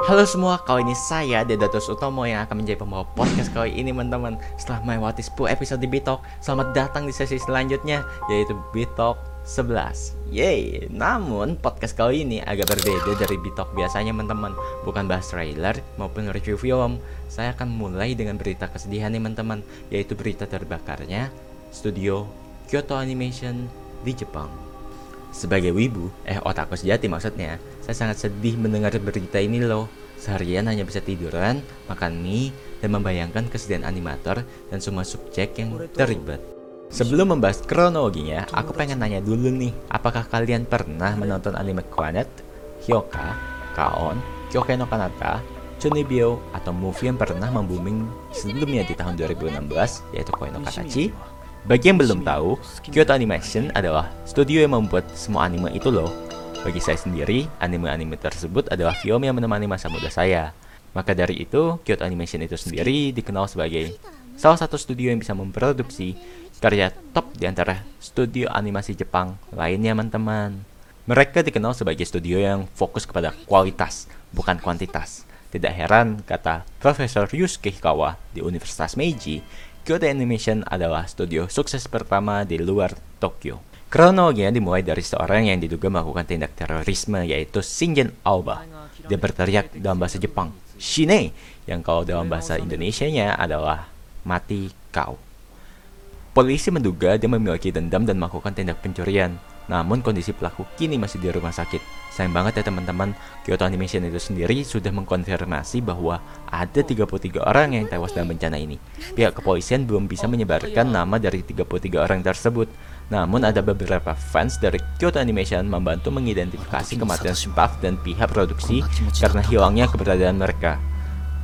Halo semua, kali ini saya Dedatus Utomo yang akan menjadi pembawa podcast kali ini teman-teman. Setelah melewati 10 episode di Bitok, selamat datang di sesi selanjutnya yaitu Bitok 11 Yeay, namun podcast kali ini agak berbeda dari Bitok biasanya teman-teman. Bukan bahas trailer maupun review film. Saya akan mulai dengan berita kesedihan nih teman-teman Yaitu berita terbakarnya studio Kyoto Animation di Jepang sebagai wibu, eh otakku sejati maksudnya, saya sangat sedih mendengar berita ini loh. Seharian hanya bisa tiduran, makan mie, dan membayangkan kesedihan animator dan semua subjek yang terlibat. Sebelum membahas kronologinya, aku pengen nanya dulu nih, apakah kalian pernah menonton anime Quanet, Hyoka, Kaon, Kyokai no Kanata, Chunibyo, atau movie yang pernah membooming sebelumnya di tahun 2016, yaitu Koe no Katachi, bagi yang belum tahu, Kyoto Animation adalah studio yang membuat semua anime itu loh. Bagi saya sendiri, anime-anime tersebut adalah film yang menemani masa muda saya. Maka dari itu, Kyoto Animation itu sendiri dikenal sebagai salah satu studio yang bisa memproduksi karya top di antara studio animasi Jepang lainnya, teman-teman. Mereka dikenal sebagai studio yang fokus kepada kualitas, bukan kuantitas. Tidak heran, kata Profesor Yusuke Hikawa di Universitas Meiji, Kyoto Animation adalah studio sukses pertama di luar Tokyo. Kronologinya dimulai dari seorang yang diduga melakukan tindak terorisme yaitu Shingen Aoba. Dia berteriak dalam bahasa Jepang, Shine, yang kalau dalam bahasa Indonesia-nya adalah mati kau. Polisi menduga dia memiliki dendam dan melakukan tindak pencurian. Namun kondisi pelaku kini masih di rumah sakit. Sayang banget ya teman-teman, Kyoto Animation itu sendiri sudah mengkonfirmasi bahwa ada 33 orang yang tewas dalam bencana ini. Pihak kepolisian belum bisa menyebarkan nama dari 33 orang tersebut. Namun ada beberapa fans dari Kyoto Animation membantu mengidentifikasi kematian staff dan pihak produksi karena hilangnya keberadaan mereka.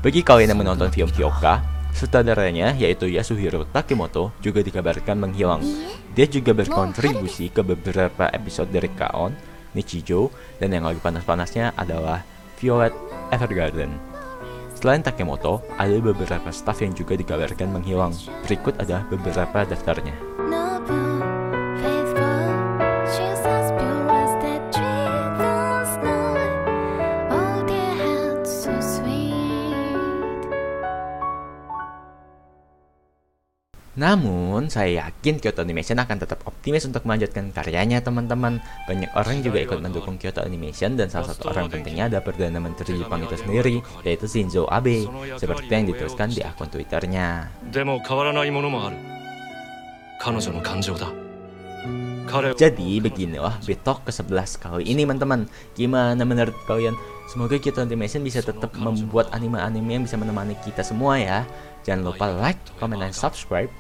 Bagi kalian yang menonton film Hyoka, Sutradaranya, yaitu Yasuhiro Takemoto, juga dikabarkan menghilang. Dia juga berkontribusi ke beberapa episode dari Kaon, Nichijo, dan yang lagi panas-panasnya adalah Violet Evergarden. Selain Takemoto, ada beberapa staff yang juga dikabarkan menghilang. Berikut adalah beberapa daftarnya. Namun, saya yakin Kyoto Animation akan tetap optimis untuk melanjutkan karyanya, teman-teman. Banyak orang juga ikut mendukung Kyoto Animation dan salah satu orang pentingnya ada Perdana Menteri Jepang itu sendiri, yaitu Shinzo Abe, seperti yang dituliskan di akun Twitternya. Jadi beginilah Betok ke-11 kali ini teman-teman Gimana menurut kalian? Semoga Kyoto Animation bisa tetap membuat anime-anime yang bisa menemani kita semua ya Jangan lupa like, comment, dan subscribe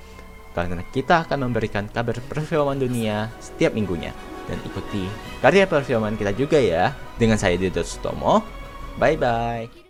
karena kita akan memberikan kabar perfilman dunia setiap minggunya. Dan ikuti karya perfilman kita juga ya. Dengan saya Dido Sutomo. Bye-bye.